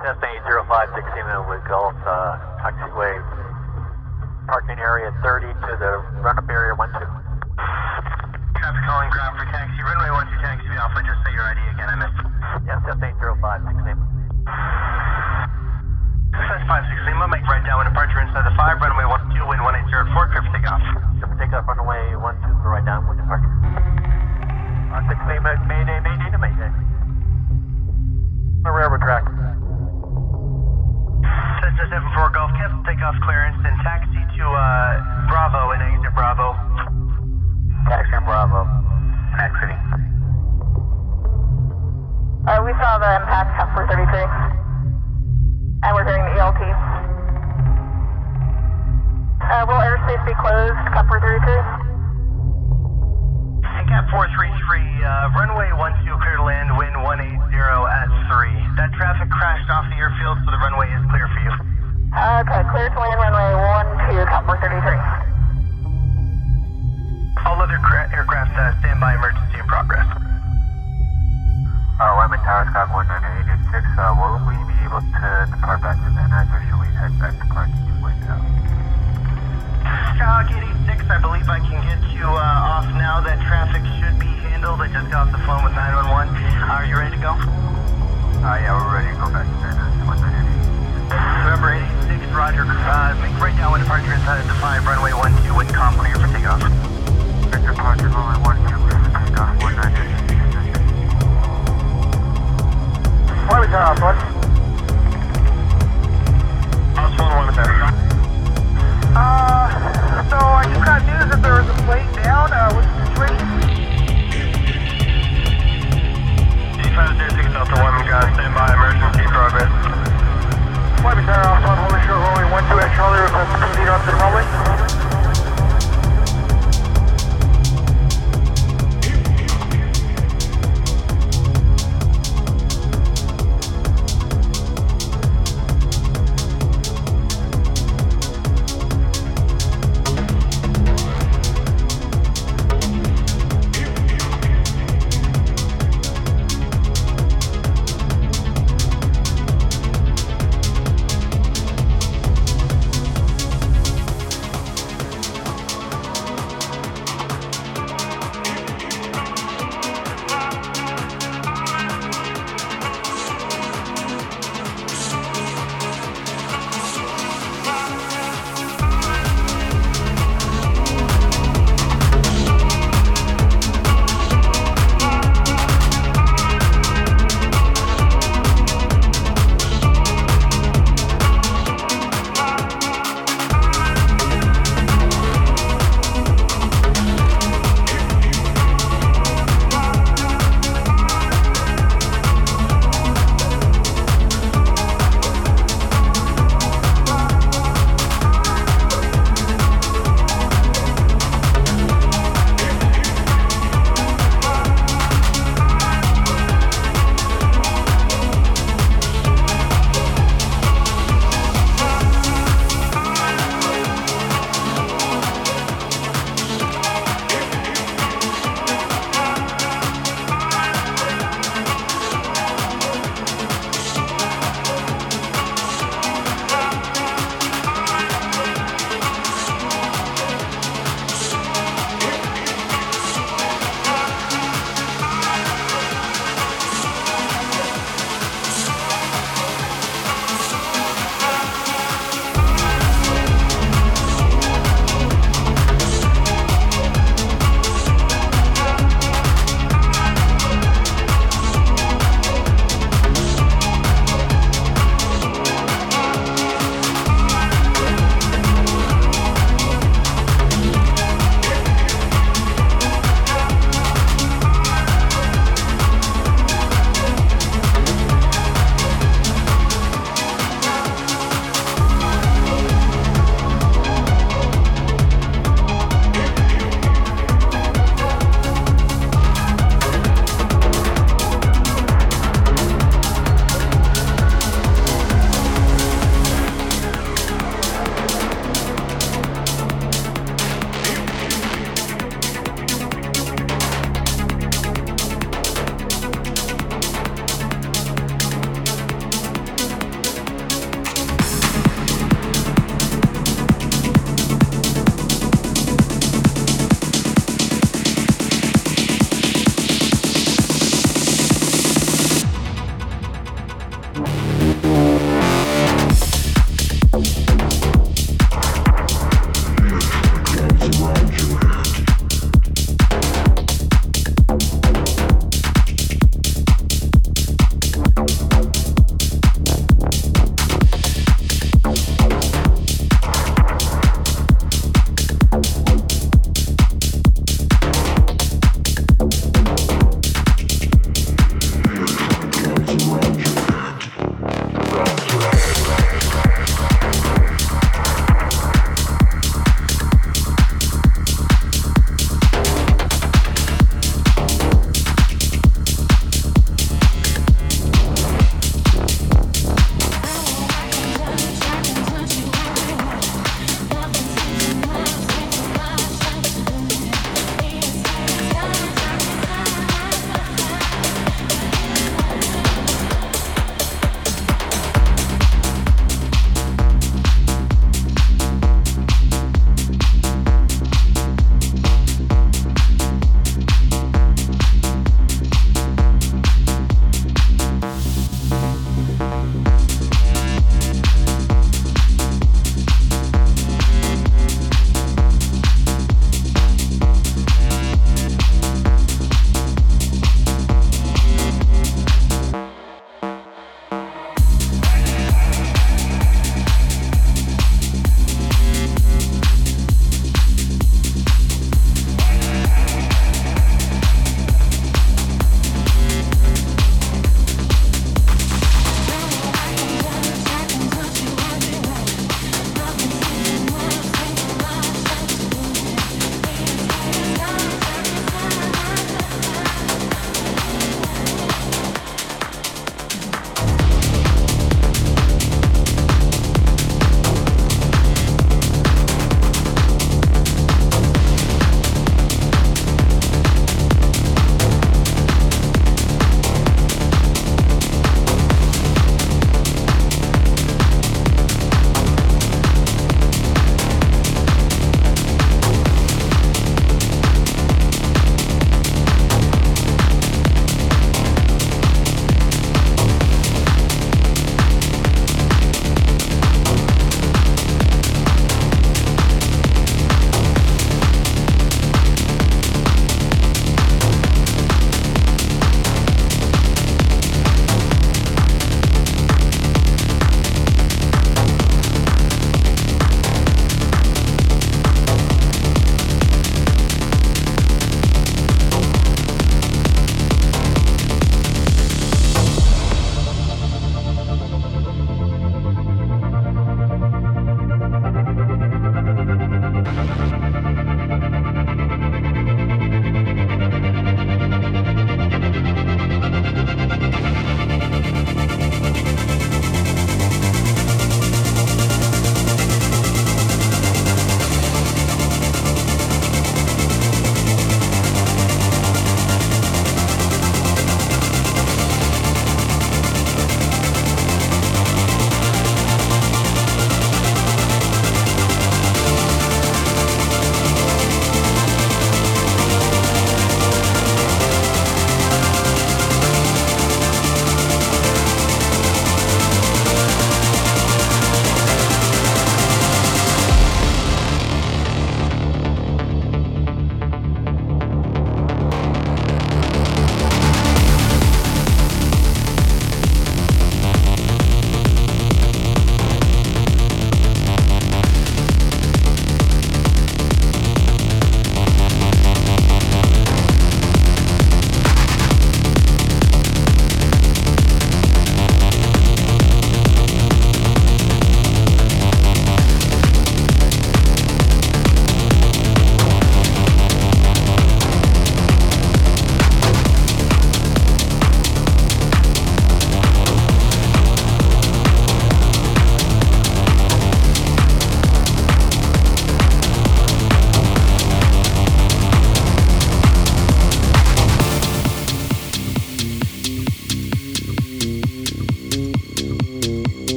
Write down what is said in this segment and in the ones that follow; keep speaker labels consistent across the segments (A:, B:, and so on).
A: Cessna 805 with Gulf, uh, taxiway, parking area 30 to the run-up area 12.
B: Traffic calling ground for taxi, runway 12 taxi to Alpha, just say your ID again, I missed.
A: Yeah, Cessna 805
B: Success 56 Lima, make right downwind departure inside the 5, runway 12, wind 180 at 4, clear for takeoff.
A: Take off runway 12 for right downwind departure. Uh, 6 Lima, Mayday, Mayday to Mayday. The railroad track.
B: Cessna 74 Golf, cancel takeoff clearance and taxi to uh, Bravo and exit Bravo.
A: Taxi on Bravo.
B: Exiting.
C: Uh, we saw the impact up for 33. And we're hearing the ELT. Uh, will airspace be closed, Copper 33?
B: Cap 433, uh, runway 12 clear to land, wind 180
C: Land runway 12, Copper 33.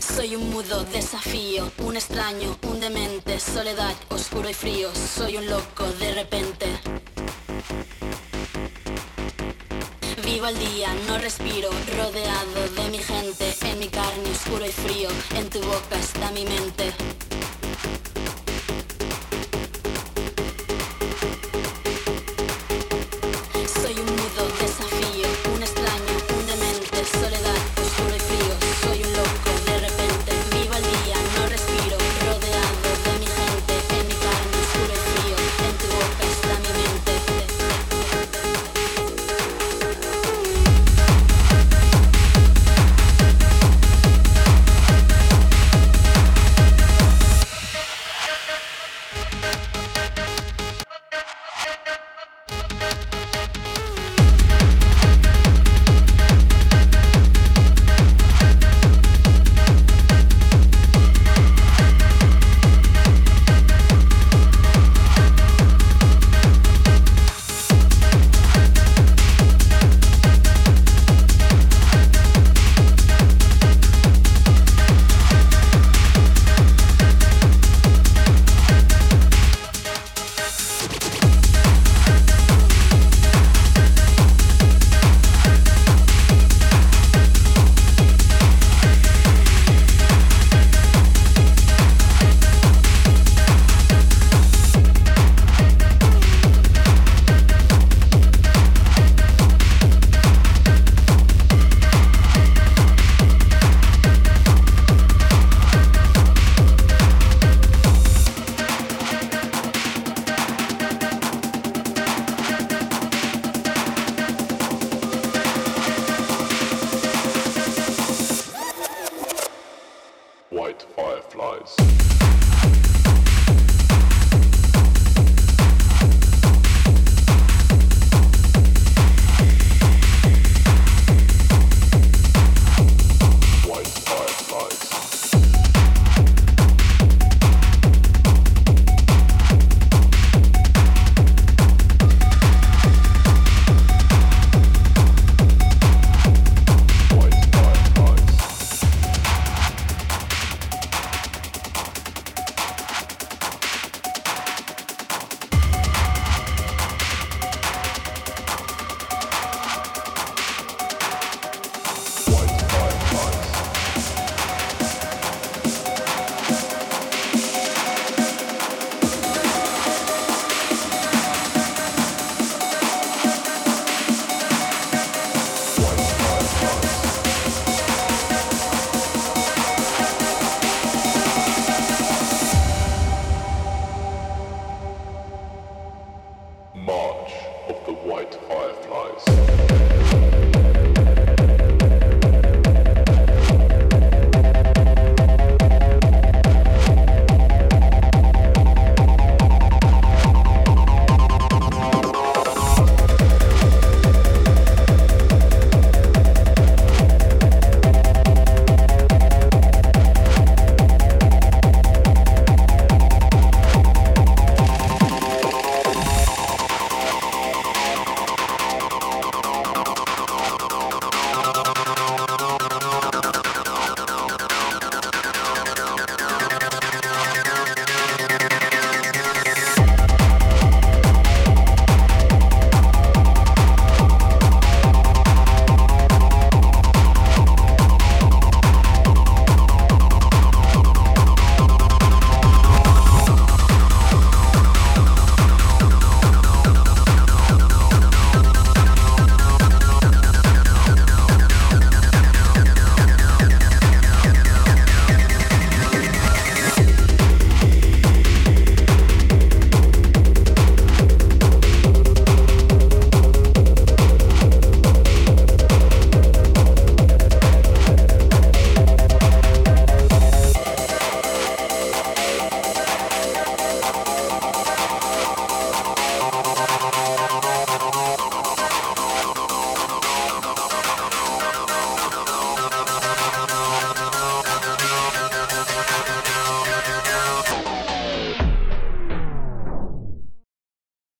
D: Soy un mudo desafío, un extraño, un demente, soledad, oscuro y frío. Soy un loco de repente. Vivo al día, no respiro, rodeado de mi gente, en mi carne oscuro y frío, en tu boca está mi mente.